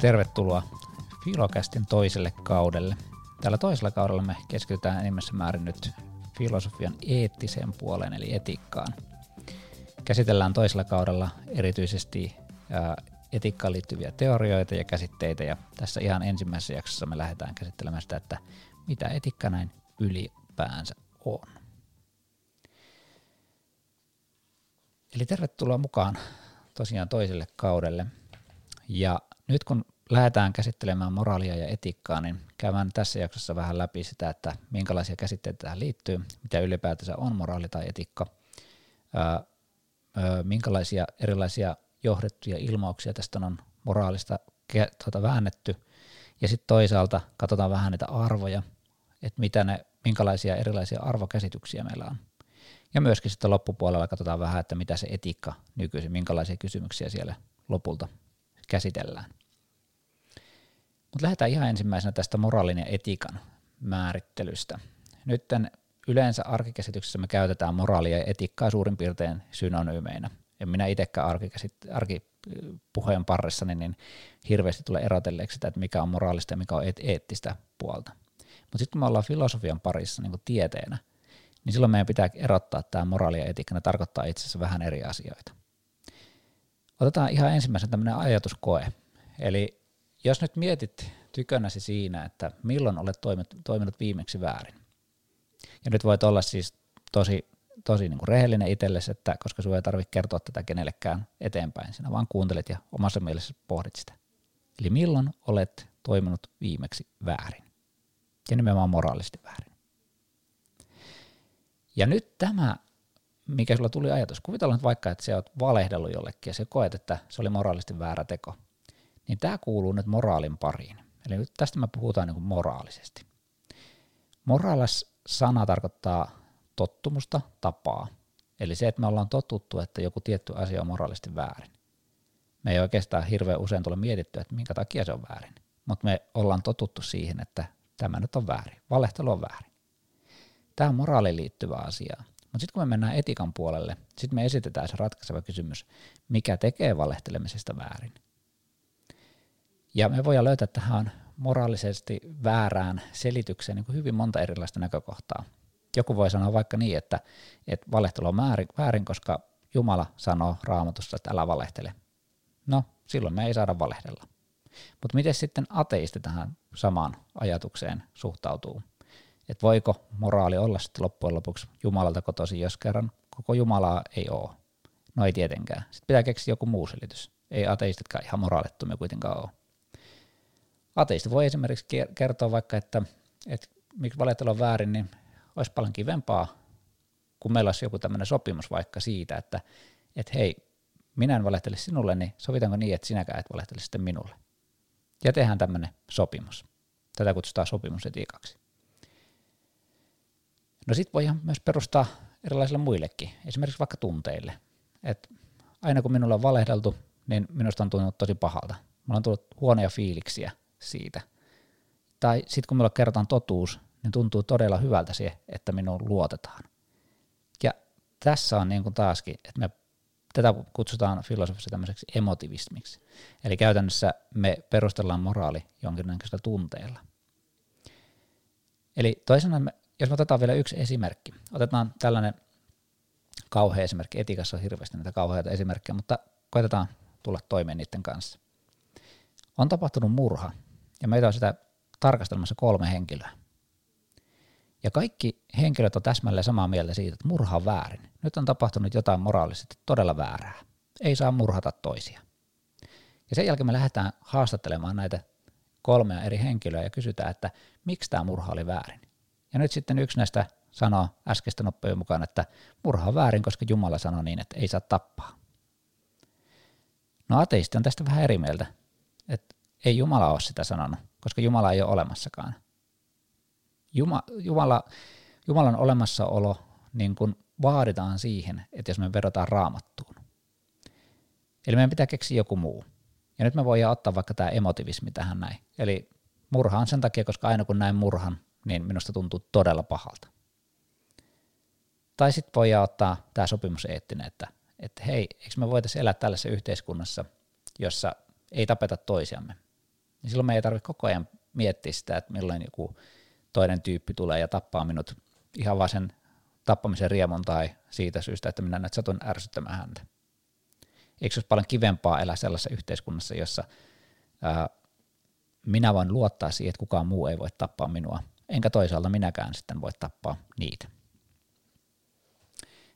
Tervetuloa Filokästin toiselle kaudelle. Tällä toisella kaudella me keskitytään enimmässä määrin nyt filosofian eettiseen puoleen eli etiikkaan. Käsitellään toisella kaudella erityisesti etiikkaan liittyviä teorioita ja käsitteitä ja tässä ihan ensimmäisessä jaksossa me lähdetään käsittelemään sitä, että mitä etiikka näin ylipäänsä on. Eli tervetuloa mukaan tosiaan toiselle kaudelle. Ja nyt kun lähdetään käsittelemään moraalia ja etiikkaa, niin käymään tässä jaksossa vähän läpi sitä, että minkälaisia käsitteitä tähän liittyy, mitä ylipäätänsä on moraali tai etiikka, minkälaisia erilaisia johdettuja ilmauksia tästä on moraalista tuota, väännetty, ja sitten toisaalta katsotaan vähän niitä arvoja, että mitä ne, minkälaisia erilaisia arvokäsityksiä meillä on. Ja myöskin sitten loppupuolella katsotaan vähän, että mitä se etiikka nykyisin, minkälaisia kysymyksiä siellä lopulta käsitellään. Mutta lähdetään ihan ensimmäisenä tästä moraalin ja etiikan määrittelystä. Nyt yleensä arkikäsityksessä me käytetään moraalia ja etiikkaa suurin piirtein synonyymeinä. En minä itsekään arkipuheen parrissani niin hirveästi tule erotelleeksi sitä, että mikä on moraalista ja mikä on eettistä puolta. Mutta sitten kun me ollaan filosofian parissa niin tieteenä, niin silloin meidän pitää erottaa tämä moraali ja etiikka, ne tarkoittaa itse asiassa vähän eri asioita. Otetaan ihan ensimmäisenä tämmöinen ajatuskoe. Eli jos nyt mietit tykönäsi siinä, että milloin olet toiminut, toiminut viimeksi väärin, ja nyt voit olla siis tosi, tosi niin kuin rehellinen itsellesi, että koska sinua ei tarvitse kertoa tätä kenellekään eteenpäin, sinä vaan kuuntelet ja omassa mielessä pohdit sitä. Eli milloin olet toiminut viimeksi väärin, ja nimenomaan moraalisesti väärin. Ja nyt tämä, mikä sulla tuli ajatus, kuvitellaan vaikka, että sä oot valehdellut jollekin ja sä koet, että se oli moraalisesti väärä teko, niin tämä kuuluu nyt moraalin pariin. Eli tästä me puhutaan niin kuin moraalisesti. Moraalis sana tarkoittaa tottumusta, tapaa. Eli se, että me ollaan totuttu, että joku tietty asia on moraalisesti väärin. Me ei oikeastaan hirveän usein tule mietittyä, että minkä takia se on väärin. Mutta me ollaan totuttu siihen, että tämä nyt on väärin. Valehtelu on väärin. Tämä on moraaliin liittyvä asia. Mutta sitten kun me mennään etikan puolelle, sitten me esitetään se ratkaiseva kysymys, mikä tekee valehtelemisesta väärin. Ja me voidaan löytää tähän moraalisesti väärään selitykseen niin kuin hyvin monta erilaista näkökohtaa. Joku voi sanoa vaikka niin, että, että valehtelu on väärin, koska Jumala sanoo raamatussa, että älä valehtele. No, silloin me ei saada valehdella. Mutta miten sitten ateisti tähän samaan ajatukseen suhtautuu? että voiko moraali olla sitten loppujen lopuksi Jumalalta kotoisin, jos kerran koko Jumalaa ei ole. No ei tietenkään. Sitten pitää keksiä joku muu selitys. Ei ateistitkaan ihan moraalittomia kuitenkaan ole. Ateisti voi esimerkiksi kertoa vaikka, että, että miksi valehtelu on väärin, niin olisi paljon kivempaa, kun meillä olisi joku tämmöinen sopimus vaikka siitä, että, että hei, minä en valehtele sinulle, niin sovitaanko niin, että sinäkään et valehtele sitten minulle. Ja tehdään tämmöinen sopimus. Tätä kutsutaan sopimusetiikaksi. No sitten voi myös perustaa erilaisille muillekin, esimerkiksi vaikka tunteille. Et aina kun minulla on valehdeltu, niin minusta on tuntunut tosi pahalta. Mulla on tullut huonoja fiiliksiä siitä. Tai sitten kun minulla kerrotaan totuus, niin tuntuu todella hyvältä se, että minuun luotetaan. Ja tässä on niin kuin taaskin, että me tätä kutsutaan filosofissa tämmöiseksi emotivismiksi. Eli käytännössä me perustellaan moraali jonkinlaisella tunteella. Eli toisena jos me otetaan vielä yksi esimerkki, otetaan tällainen kauhea esimerkki, etiikassa on hirveästi näitä kauheita esimerkkejä, mutta koitetaan tulla toimeen niiden kanssa. On tapahtunut murha, ja meitä on sitä tarkastelemassa kolme henkilöä. Ja kaikki henkilöt on täsmälleen samaa mieltä siitä, että murha on väärin. Nyt on tapahtunut jotain moraalisesti todella väärää. Ei saa murhata toisia. Ja sen jälkeen me lähdetään haastattelemaan näitä kolmea eri henkilöä ja kysytään, että miksi tämä murha oli väärin. Ja nyt sitten yksi näistä sanoo äskeistä noppeuden mukaan, että murha on väärin, koska Jumala sanoi niin, että ei saa tappaa. No ateisti on tästä vähän eri mieltä, ei Jumala ole sitä sanonut, koska Jumala ei ole olemassakaan. Juma, Jumala, Jumalan olemassaolo niin kuin vaaditaan siihen, että jos me verrataan raamattuun. Eli meidän pitää keksiä joku muu. Ja nyt me voidaan ottaa vaikka tämä emotivismi tähän näin. Eli murha on sen takia, koska aina kun näin murhan, niin minusta tuntuu todella pahalta. Tai sitten voi ottaa tämä sopimus eettinen, että, että hei, eikö me voitaisiin elää tällaisessa yhteiskunnassa, jossa ei tapeta toisiamme. Niin silloin me ei tarvitse koko ajan miettiä sitä, että milloin joku toinen tyyppi tulee ja tappaa minut ihan vaan sen tappamisen riemun tai siitä syystä, että minä nyt satun ärsyttämään häntä. Eikö olisi paljon kivempaa elää sellaisessa yhteiskunnassa, jossa ää, minä voin luottaa siihen, että kukaan muu ei voi tappaa minua, enkä toisaalta minäkään sitten voi tappaa niitä.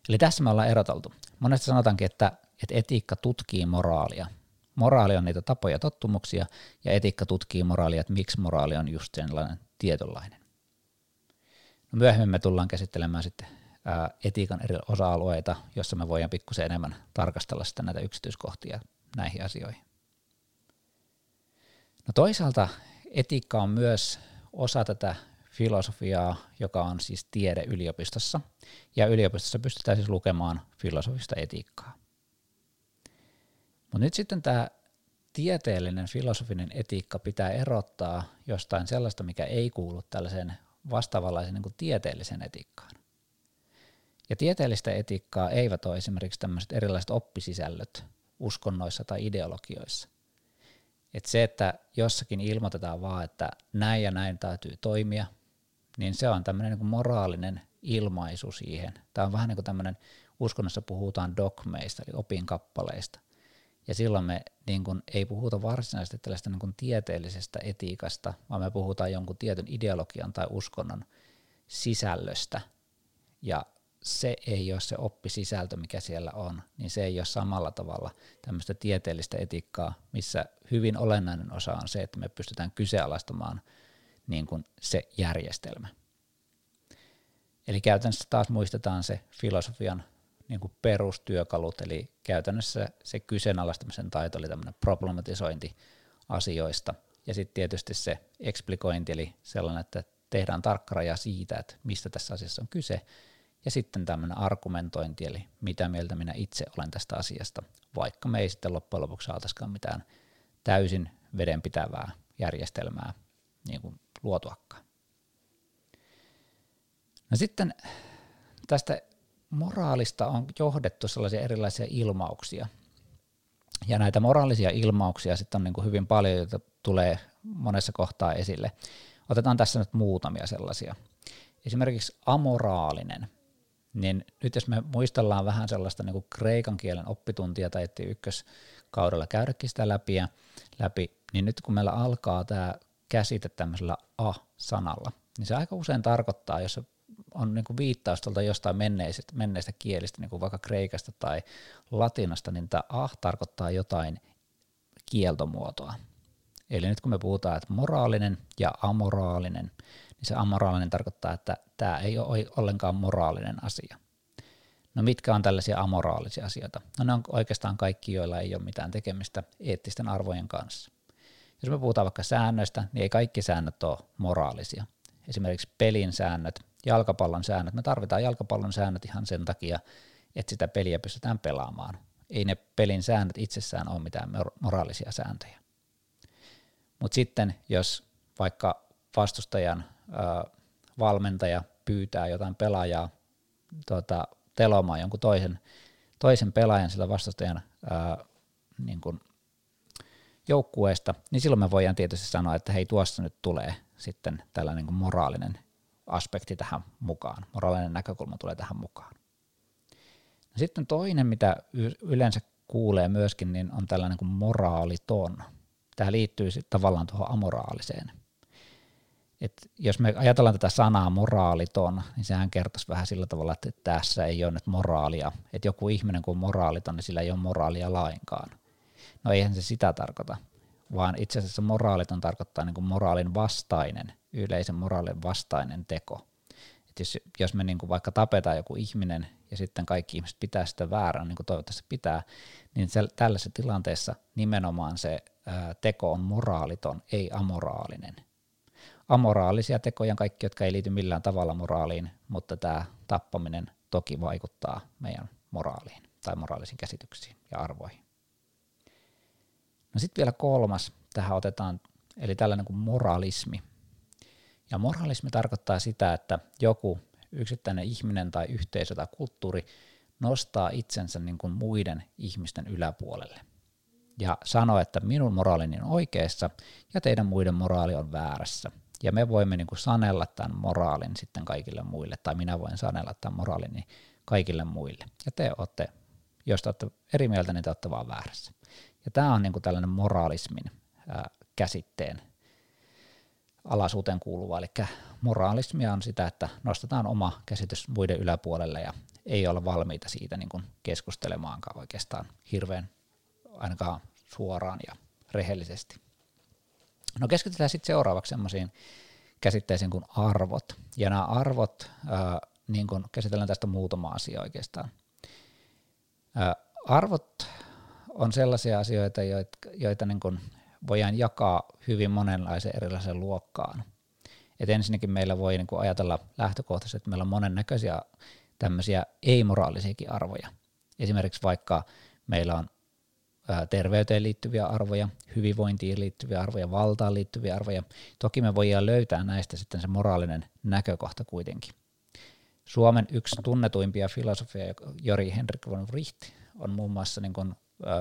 Eli tässä me ollaan eroteltu. Monesti sanotaankin, että, että etiikka tutkii moraalia. Moraali on niitä tapoja tottumuksia, ja etiikka tutkii moraalia, että miksi moraali on just sellainen tietynlainen. No myöhemmin me tullaan käsittelemään sitten etiikan eri osa-alueita, jossa me voidaan pikkusen enemmän tarkastella sitten näitä yksityiskohtia näihin asioihin. No toisaalta etiikka on myös osa tätä filosofiaa, joka on siis tiede yliopistossa, ja yliopistossa pystytään siis lukemaan filosofista etiikkaa. Mutta nyt sitten tämä tieteellinen filosofinen etiikka pitää erottaa jostain sellaista, mikä ei kuulu tällaiseen vastaavanlaiseen niin tieteelliseen etiikkaan. Ja tieteellistä etiikkaa eivät ole esimerkiksi tämmöiset erilaiset oppisisällöt uskonnoissa tai ideologioissa. Et se, että jossakin ilmoitetaan vaan, että näin ja näin täytyy toimia, niin se on tämmöinen niin moraalinen ilmaisu siihen. Tämä on vähän niin kuin tämmöinen, uskonnossa puhutaan dogmeista, eli opinkappaleista. Ja silloin me niin kuin, ei puhuta varsinaisesti tällaista niin kuin tieteellisestä etiikasta, vaan me puhutaan jonkun tietyn ideologian tai uskonnon sisällöstä. Ja se ei ole se oppisisältö, mikä siellä on, niin se ei ole samalla tavalla tämmöistä tieteellistä etiikkaa, missä hyvin olennainen osa on se, että me pystytään kyseenalaistamaan niin kuin se järjestelmä. Eli käytännössä taas muistetaan se filosofian niin kuin perustyökalut, eli käytännössä se kyseenalaistamisen taito oli tämmöinen problematisointi asioista, ja sitten tietysti se eksplikointi, eli sellainen, että tehdään tarkka raja siitä, että mistä tässä asiassa on kyse, ja sitten tämmöinen argumentointi, eli mitä mieltä minä itse olen tästä asiasta, vaikka me ei sitten loppujen lopuksi saataisikaan mitään täysin vedenpitävää järjestelmää niin kuin luotuakaan. No sitten tästä moraalista on johdettu sellaisia erilaisia ilmauksia. Ja näitä moraalisia ilmauksia sitten on niin kuin hyvin paljon, joita tulee monessa kohtaa esille. Otetaan tässä nyt muutamia sellaisia. Esimerkiksi amoraalinen – niin nyt jos me muistellaan vähän sellaista niin kuin kreikan kielen oppituntia tai ykköskaudella käydäkin sitä läpi, ja, läpi, niin nyt kun meillä alkaa tämä käsite tämmöisellä a-sanalla, niin se aika usein tarkoittaa, jos on niin kuin viittaus tuolta jostain menneistä, menneistä kielistä, niin kuin vaikka kreikasta tai latinasta, niin tämä a tarkoittaa jotain kieltomuotoa. Eli nyt kun me puhutaan, että moraalinen ja amoraalinen, niin se amoraalinen tarkoittaa, että tämä ei ole ollenkaan moraalinen asia. No mitkä on tällaisia amoraalisia asioita? No ne on oikeastaan kaikki, joilla ei ole mitään tekemistä eettisten arvojen kanssa. Jos me puhutaan vaikka säännöistä, niin ei kaikki säännöt ole moraalisia. Esimerkiksi pelin säännöt, jalkapallon säännöt. Me tarvitaan jalkapallon säännöt ihan sen takia, että sitä peliä pystytään pelaamaan. Ei ne pelin säännöt itsessään ole mitään moraalisia sääntöjä. Mutta sitten, jos vaikka vastustajan valmentaja pyytää jotain pelaajaa tuota, telomaan jonkun toisen, toisen pelaajan sillä vastustajan ää, niin kuin joukkueesta, niin silloin me voidaan tietysti sanoa, että hei tuossa nyt tulee sitten tällainen niin moraalinen aspekti tähän mukaan, moraalinen näkökulma tulee tähän mukaan. No sitten toinen, mitä yleensä kuulee myöskin, niin on tällainen kuin moraaliton. Tämä liittyy sitten tavallaan tuohon amoraaliseen et jos me ajatellaan tätä sanaa moraaliton, niin sehän kertoisi vähän sillä tavalla, että tässä ei ole nyt moraalia. Että joku ihminen kun on moraaliton, niin sillä ei ole moraalia lainkaan. No eihän se sitä tarkoita, vaan itse asiassa moraaliton tarkoittaa niin kuin moraalin vastainen, yleisen moraalin vastainen teko. Et jos, jos me niin kuin vaikka tapetaan joku ihminen ja sitten kaikki ihmiset pitää sitä väärän, niin kuin toivottavasti pitää, niin se, tällaisessa tilanteessa nimenomaan se ää, teko on moraaliton, ei amoraalinen – amoraalisia tekoja, kaikki, jotka ei liity millään tavalla moraaliin, mutta tämä tappaminen toki vaikuttaa meidän moraaliin tai moraalisiin käsityksiin ja arvoihin. No sitten vielä kolmas, tähän otetaan, eli tällainen kuin moralismi. Ja moralismi tarkoittaa sitä, että joku yksittäinen ihminen tai yhteisö tai kulttuuri nostaa itsensä niin kuin muiden ihmisten yläpuolelle. ja sanoa, että minun moraalini on oikeassa ja teidän muiden moraali on väärässä. Ja me voimme niin kuin sanella tämän moraalin sitten kaikille muille, tai minä voin sanella tämän moraalini kaikille muille. Ja te olette, jos te olette eri mieltä, niin te olette vaan väärässä. Ja tämä on niin kuin tällainen moraalismin ää, käsitteen alaisuuteen kuuluva, eli moraalismia on sitä, että nostetaan oma käsitys muiden yläpuolelle ja ei olla valmiita siitä niin kuin keskustelemaankaan oikeastaan hirveän ainakaan suoraan ja rehellisesti. No keskitytään sitten seuraavaksi semmoisiin käsitteisiin kuin arvot. Ja nämä arvot, ää, niin kuin käsitellään tästä muutama asia oikeastaan. Ää, arvot on sellaisia asioita, joita, joita niin kuin voidaan jakaa hyvin monenlaiseen erilaiseen luokkaan. Et ensinnäkin meillä voi niin kuin ajatella lähtökohtaisesti, että meillä on monennäköisiä tämmöisiä ei-moraalisiakin arvoja. Esimerkiksi vaikka meillä on terveyteen liittyviä arvoja, hyvinvointiin liittyviä arvoja, valtaan liittyviä arvoja. Toki me voidaan löytää näistä sitten se moraalinen näkökohta kuitenkin. Suomen yksi tunnetuimpia filosofia, Jori Henrik von Wright, on muun muassa niin kuin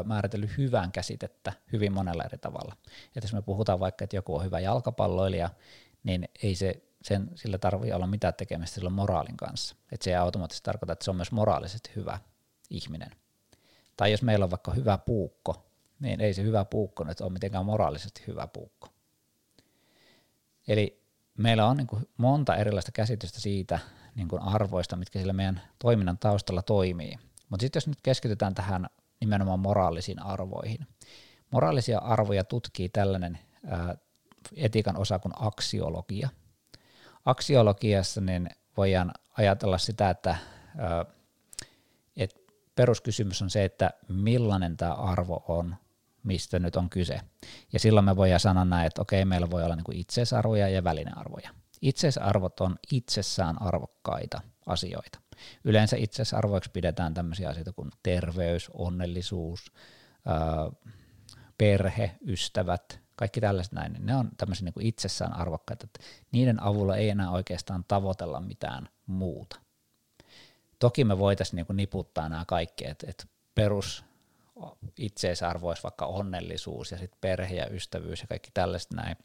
määritellyt hyvän käsitettä hyvin monella eri tavalla. Että jos me puhutaan vaikka, että joku on hyvä jalkapalloilija, niin ei se sen, sillä tarvitse olla mitään tekemistä sillä moraalin kanssa. Että se ei automaattisesti tarkoita, että se on myös moraalisesti hyvä ihminen. Tai jos meillä on vaikka hyvä puukko, niin ei se hyvä puukko nyt ole mitenkään moraalisesti hyvä puukko. Eli meillä on niin kuin monta erilaista käsitystä siitä niin kuin arvoista, mitkä sillä meidän toiminnan taustalla toimii. Mutta sitten jos nyt keskitytään tähän nimenomaan moraalisiin arvoihin. Moraalisia arvoja tutkii tällainen ää, etiikan osa kuin aksiologia. Aksiologiassa niin voidaan ajatella sitä, että ää, peruskysymys on se, että millainen tämä arvo on, mistä nyt on kyse. Ja silloin me voidaan sanoa näin, että okei, meillä voi olla niin itseisarvoja ja välinearvoja. Itseisarvot on itsessään arvokkaita asioita. Yleensä itseisarvoiksi pidetään tämmöisiä asioita kuin terveys, onnellisuus, perhe, ystävät, kaikki tällaiset näin, ne on tämmöisiä niin itsessään arvokkaita, että niiden avulla ei enää oikeastaan tavoitella mitään muuta. Toki me voitaisiin niin niputtaa nämä kaikki, että, että perus itseisarvo olisi vaikka onnellisuus ja sitten perhe ja ystävyys ja kaikki tällaiset näin,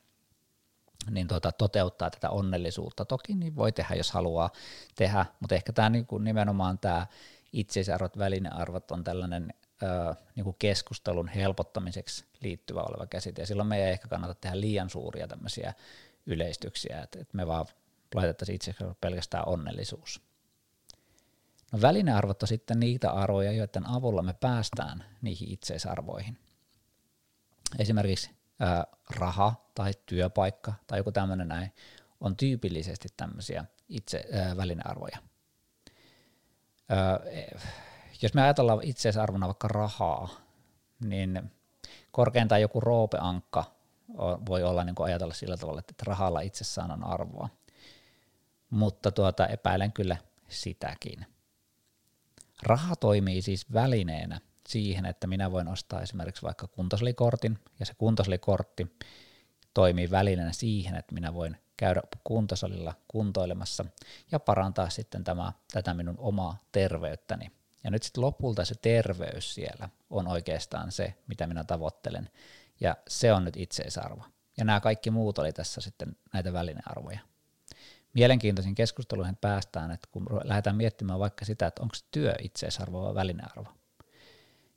niin tuota, toteuttaa tätä onnellisuutta. Toki niin voi tehdä, jos haluaa tehdä, mutta ehkä tämä kuin nimenomaan tämä itseisarvot, välinearvot on tällainen ö, kuin keskustelun helpottamiseksi liittyvä oleva käsite, ja silloin me ei ehkä kannata tehdä liian suuria tämmöisiä yleistyksiä, että, että me vaan laitettaisiin itse pelkästään onnellisuus. No välinearvot on sitten niitä arvoja, joiden avulla me päästään niihin itseisarvoihin. Esimerkiksi ää, raha tai työpaikka tai joku tämmöinen näin on tyypillisesti tämmöisiä itse ää, välinearvoja. Ää, jos me ajatellaan itseisarvona vaikka rahaa, niin korkeintaan joku roopeankka voi olla niin kuin ajatella sillä tavalla, että rahalla itsessään on arvoa. Mutta tuota, epäilen kyllä sitäkin. Raha toimii siis välineenä siihen, että minä voin ostaa esimerkiksi vaikka kuntosalikortin, ja se kuntosalikortti toimii välineenä siihen, että minä voin käydä kuntosalilla kuntoilemassa ja parantaa sitten tämä, tätä minun omaa terveyttäni. Ja nyt sitten lopulta se terveys siellä on oikeastaan se, mitä minä tavoittelen, ja se on nyt itseisarvo. Ja nämä kaikki muut oli tässä sitten näitä välinearvoja mielenkiintoisiin keskusteluihin päästään, että kun lähdetään miettimään vaikka sitä, että onko työ itseisarvo vai välinearvo.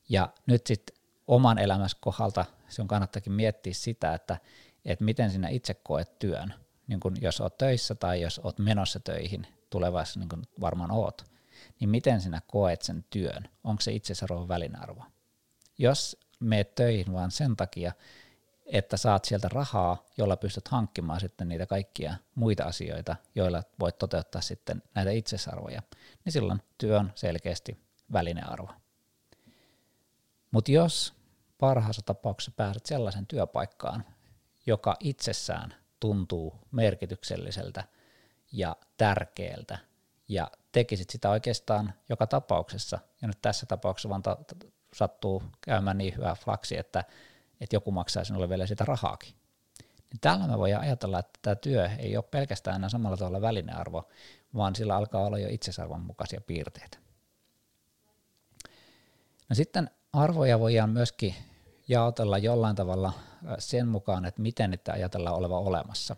Ja nyt sitten oman elämässä kohdalta sinun kannattakin miettiä sitä, että, että miten sinä itse koet työn, niin kun jos olet töissä tai jos olet menossa töihin tulevaisuudessa, niin kuin varmaan oot, niin miten sinä koet sen työn? Onko se itseisarvo välinearvo? Jos meet töihin vaan sen takia, että saat sieltä rahaa, jolla pystyt hankkimaan sitten niitä kaikkia muita asioita, joilla voit toteuttaa sitten näitä itsesarvoja, niin silloin työ on selkeästi välinearvo. Mutta jos parhaassa tapauksessa pääset sellaisen työpaikkaan, joka itsessään tuntuu merkitykselliseltä ja tärkeältä, ja tekisit sitä oikeastaan joka tapauksessa, ja nyt tässä tapauksessa vaan sattuu käymään niin hyvä flaksi, että että joku maksaa sinulle vielä sitä rahaakin. Niin tällä me voidaan ajatella, että tämä työ ei ole pelkästään enää samalla tavalla välinearvo, vaan sillä alkaa olla jo itsesarvon mukaisia piirteitä. No sitten arvoja voidaan myöskin jaotella jollain tavalla sen mukaan, että miten niitä ajatellaan oleva olemassa.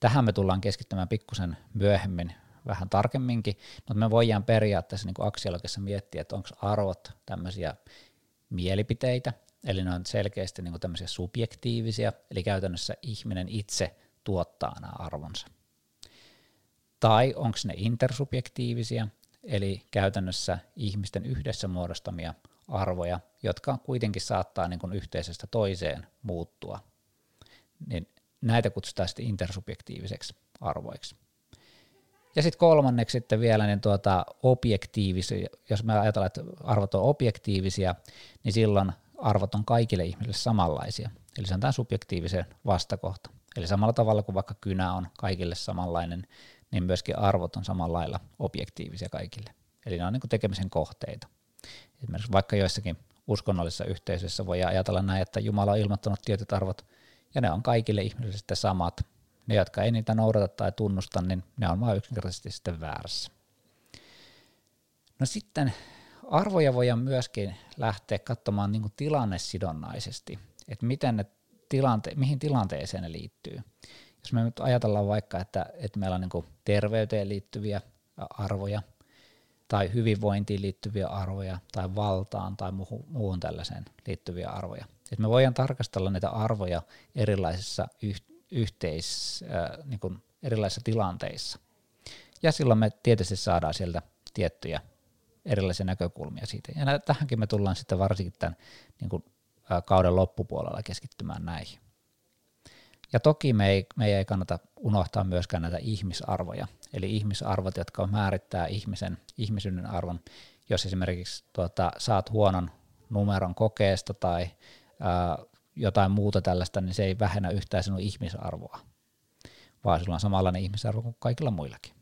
Tähän me tullaan keskittymään pikkusen myöhemmin vähän tarkemminkin, mutta me voidaan periaatteessa niin aksiologissa miettiä, että onko arvot tämmöisiä mielipiteitä, eli ne on selkeästi niin tämmöisiä subjektiivisia, eli käytännössä ihminen itse tuottaa nämä arvonsa. Tai onko ne intersubjektiivisia, eli käytännössä ihmisten yhdessä muodostamia arvoja, jotka kuitenkin saattaa niin kuin yhteisestä toiseen muuttua. Niin näitä kutsutaan sitten intersubjektiiviseksi arvoiksi. Ja sitten kolmanneksi sitten vielä niin tuota objektiivisia, jos me ajatellaan, että arvot on objektiivisia, niin silloin arvot on kaikille ihmisille samanlaisia. Eli se on tämä subjektiivisen vastakohta. Eli samalla tavalla kuin vaikka kynä on kaikille samanlainen, niin myöskin arvot on samalla lailla objektiivisia kaikille. Eli ne on niin tekemisen kohteita. Esimerkiksi vaikka joissakin uskonnollisissa yhteisöissä voi ajatella näin, että Jumala on ilmoittanut tietyt arvot, ja ne on kaikille ihmisille sitten samat. Ne, jotka ei niitä noudata tai tunnusta, niin ne on vain yksinkertaisesti sitten väärässä. No sitten arvoja voidaan myöskin lähteä katsomaan niin tilannesidonnaisesti, että miten ne tilante- mihin tilanteeseen ne liittyy. Jos me nyt ajatellaan vaikka, että, että meillä on niin terveyteen liittyviä arvoja, tai hyvinvointiin liittyviä arvoja, tai valtaan tai muuhun, tällaiseen liittyviä arvoja. Et me voidaan tarkastella näitä arvoja erilaisissa yh, yhteis, äh, niin kuin erilaisissa tilanteissa. Ja silloin me tietysti saadaan sieltä tiettyjä erilaisia näkökulmia siitä. Ja tähänkin me tullaan sitten varsinkin tämän niin kuin, äh, kauden loppupuolella keskittymään näihin. Ja toki me ei, me ei kannata unohtaa myöskään näitä ihmisarvoja, eli ihmisarvot, jotka määrittää ihmisen ihmisyyden arvon. Jos esimerkiksi tuota, saat huonon numeron kokeesta tai ää, jotain muuta tällaista, niin se ei vähennä yhtään sinun ihmisarvoa, vaan sulla on samanlainen ihmisarvo kuin kaikilla muillakin.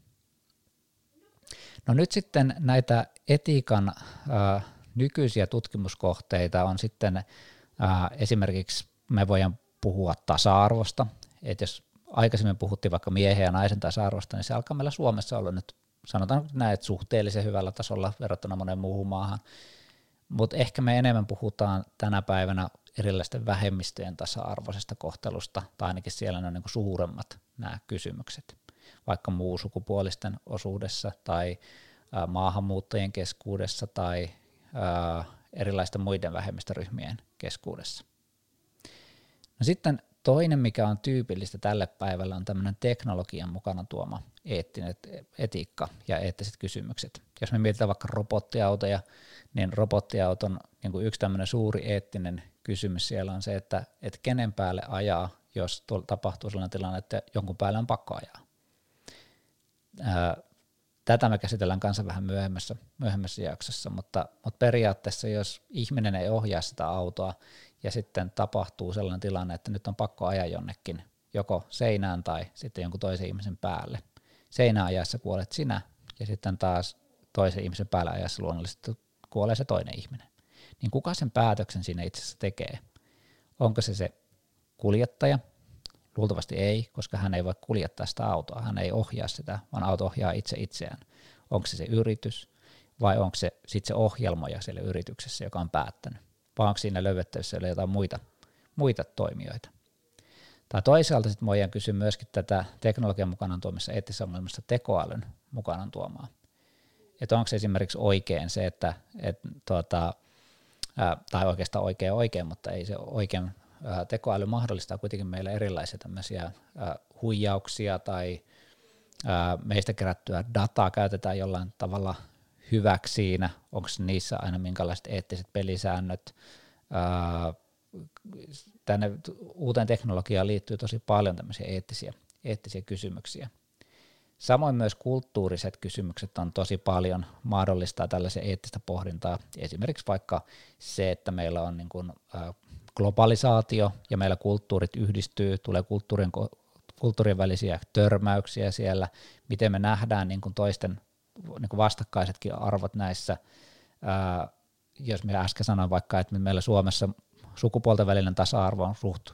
No nyt sitten näitä etiikan ää, nykyisiä tutkimuskohteita on sitten ää, esimerkiksi me voidaan puhua tasa-arvosta, että jos aikaisemmin puhuttiin vaikka miehen ja naisen tasa-arvosta, niin se alkaa meillä Suomessa olla nyt, sanotaan näin, että suhteellisen hyvällä tasolla verrattuna moneen muuhun maahan, mutta ehkä me enemmän puhutaan tänä päivänä erilaisten vähemmistöjen tasa-arvoisesta kohtelusta, tai ainakin siellä ne on niin suuremmat nämä kysymykset, vaikka sukupuolisten osuudessa tai ä, maahanmuuttajien keskuudessa tai ä, erilaisten muiden vähemmistöryhmien keskuudessa. No sitten toinen, mikä on tyypillistä tälle päivälle, on tämmöinen teknologian mukana tuoma eettinen etiikka ja eettiset kysymykset. Jos me mietitään vaikka robottiautoja, niin robottiauton niin kuin yksi tämmöinen suuri eettinen kysymys siellä on se, että, että kenen päälle ajaa, jos tapahtuu sellainen tilanne, että jonkun päälle on pakko ajaa. Tätä me käsitellään kanssa vähän myöhemmässä, myöhemmässä jaksossa, mutta, mutta periaatteessa jos ihminen ei ohjaa sitä autoa, ja sitten tapahtuu sellainen tilanne, että nyt on pakko ajaa jonnekin, joko seinään tai sitten jonkun toisen ihmisen päälle. Seinään ajassa kuolet sinä, ja sitten taas toisen ihmisen päällä ajassa luonnollisesti kuolee se toinen ihminen. Niin kuka sen päätöksen siinä itse asiassa tekee? Onko se se kuljettaja? Luultavasti ei, koska hän ei voi kuljettaa sitä autoa, hän ei ohjaa sitä, vaan auto ohjaa itse itseään. Onko se se yritys vai onko se sitten se ohjelmoja siellä yrityksessä, joka on päättänyt? Vai onko siinä löydettävissä jotain muita, muita toimijoita. Tai toisaalta sitten voidaan kysyä myöskin tätä teknologian mukanaan tuomissa eettisessä maailmassa tekoälyn mukanaan tuomaan. Että onko esimerkiksi oikein se, että et, tuota, ää, tai oikeastaan oikein oikein, mutta ei se oikein ää, tekoäly mahdollistaa kuitenkin meille erilaisia tämmöisiä ää, huijauksia tai ää, meistä kerättyä dataa käytetään jollain tavalla hyväksi siinä, onko niissä aina minkälaiset eettiset pelisäännöt. tänne uuteen teknologiaan liittyy tosi paljon tämmöisiä eettisiä, eettisiä kysymyksiä. Samoin myös kulttuuriset kysymykset on tosi paljon mahdollistaa tällaisia eettistä pohdintaa. Esimerkiksi vaikka se, että meillä on niin kuin, globalisaatio ja meillä kulttuurit yhdistyy, tulee kulttuurien, kulttuurien välisiä törmäyksiä siellä, miten me nähdään niin kuin toisten niin kuin vastakkaisetkin arvot näissä. Ää, jos minä äsken sanoin vaikka, että meillä Suomessa sukupuolten välinen tasa-arvo on suht,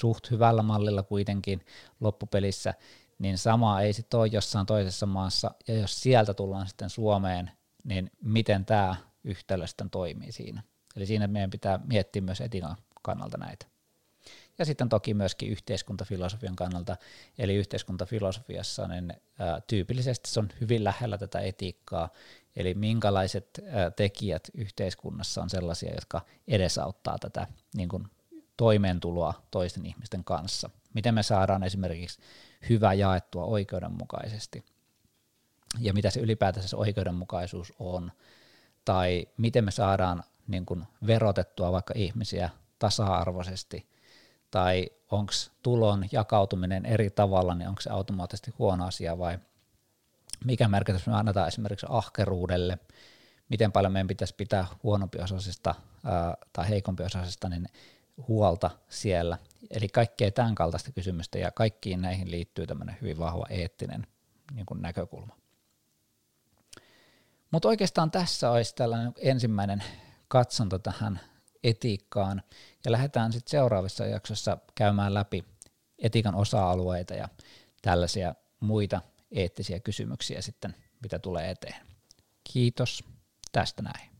suht hyvällä mallilla kuitenkin loppupelissä, niin sama ei sitten ole jossain toisessa maassa, ja jos sieltä tullaan sitten Suomeen, niin miten tämä yhtälö sitten toimii siinä. Eli siinä meidän pitää miettiä myös etikan kannalta näitä. Ja sitten toki myöskin yhteiskuntafilosofian kannalta, eli yhteiskuntafilosofiassa niin ää, tyypillisesti se on hyvin lähellä tätä etiikkaa, eli minkälaiset tekijät yhteiskunnassa on sellaisia, jotka edesauttaa tätä niin kuin toimeentuloa toisten ihmisten kanssa. Miten me saadaan esimerkiksi hyvä jaettua oikeudenmukaisesti, ja mitä se ylipäätänsä se oikeudenmukaisuus on, tai miten me saadaan niin kuin verotettua vaikka ihmisiä tasa-arvoisesti, tai onko tulon jakautuminen eri tavalla, niin onko se automaattisesti huono asia vai mikä merkitys me annetaan esimerkiksi ahkeruudelle, miten paljon meidän pitäisi pitää huonompiosaisista ää, tai heikompiosaisista niin huolta siellä. Eli kaikkea tämän kaltaista kysymystä ja kaikkiin näihin liittyy tämmöinen hyvin vahva eettinen niin kuin näkökulma. Mutta oikeastaan tässä olisi tällainen ensimmäinen katsonta tähän etiikkaan ja lähdetään sitten seuraavissa jaksossa käymään läpi etiikan osa-alueita ja tällaisia muita eettisiä kysymyksiä sitten, mitä tulee eteen. Kiitos tästä näin.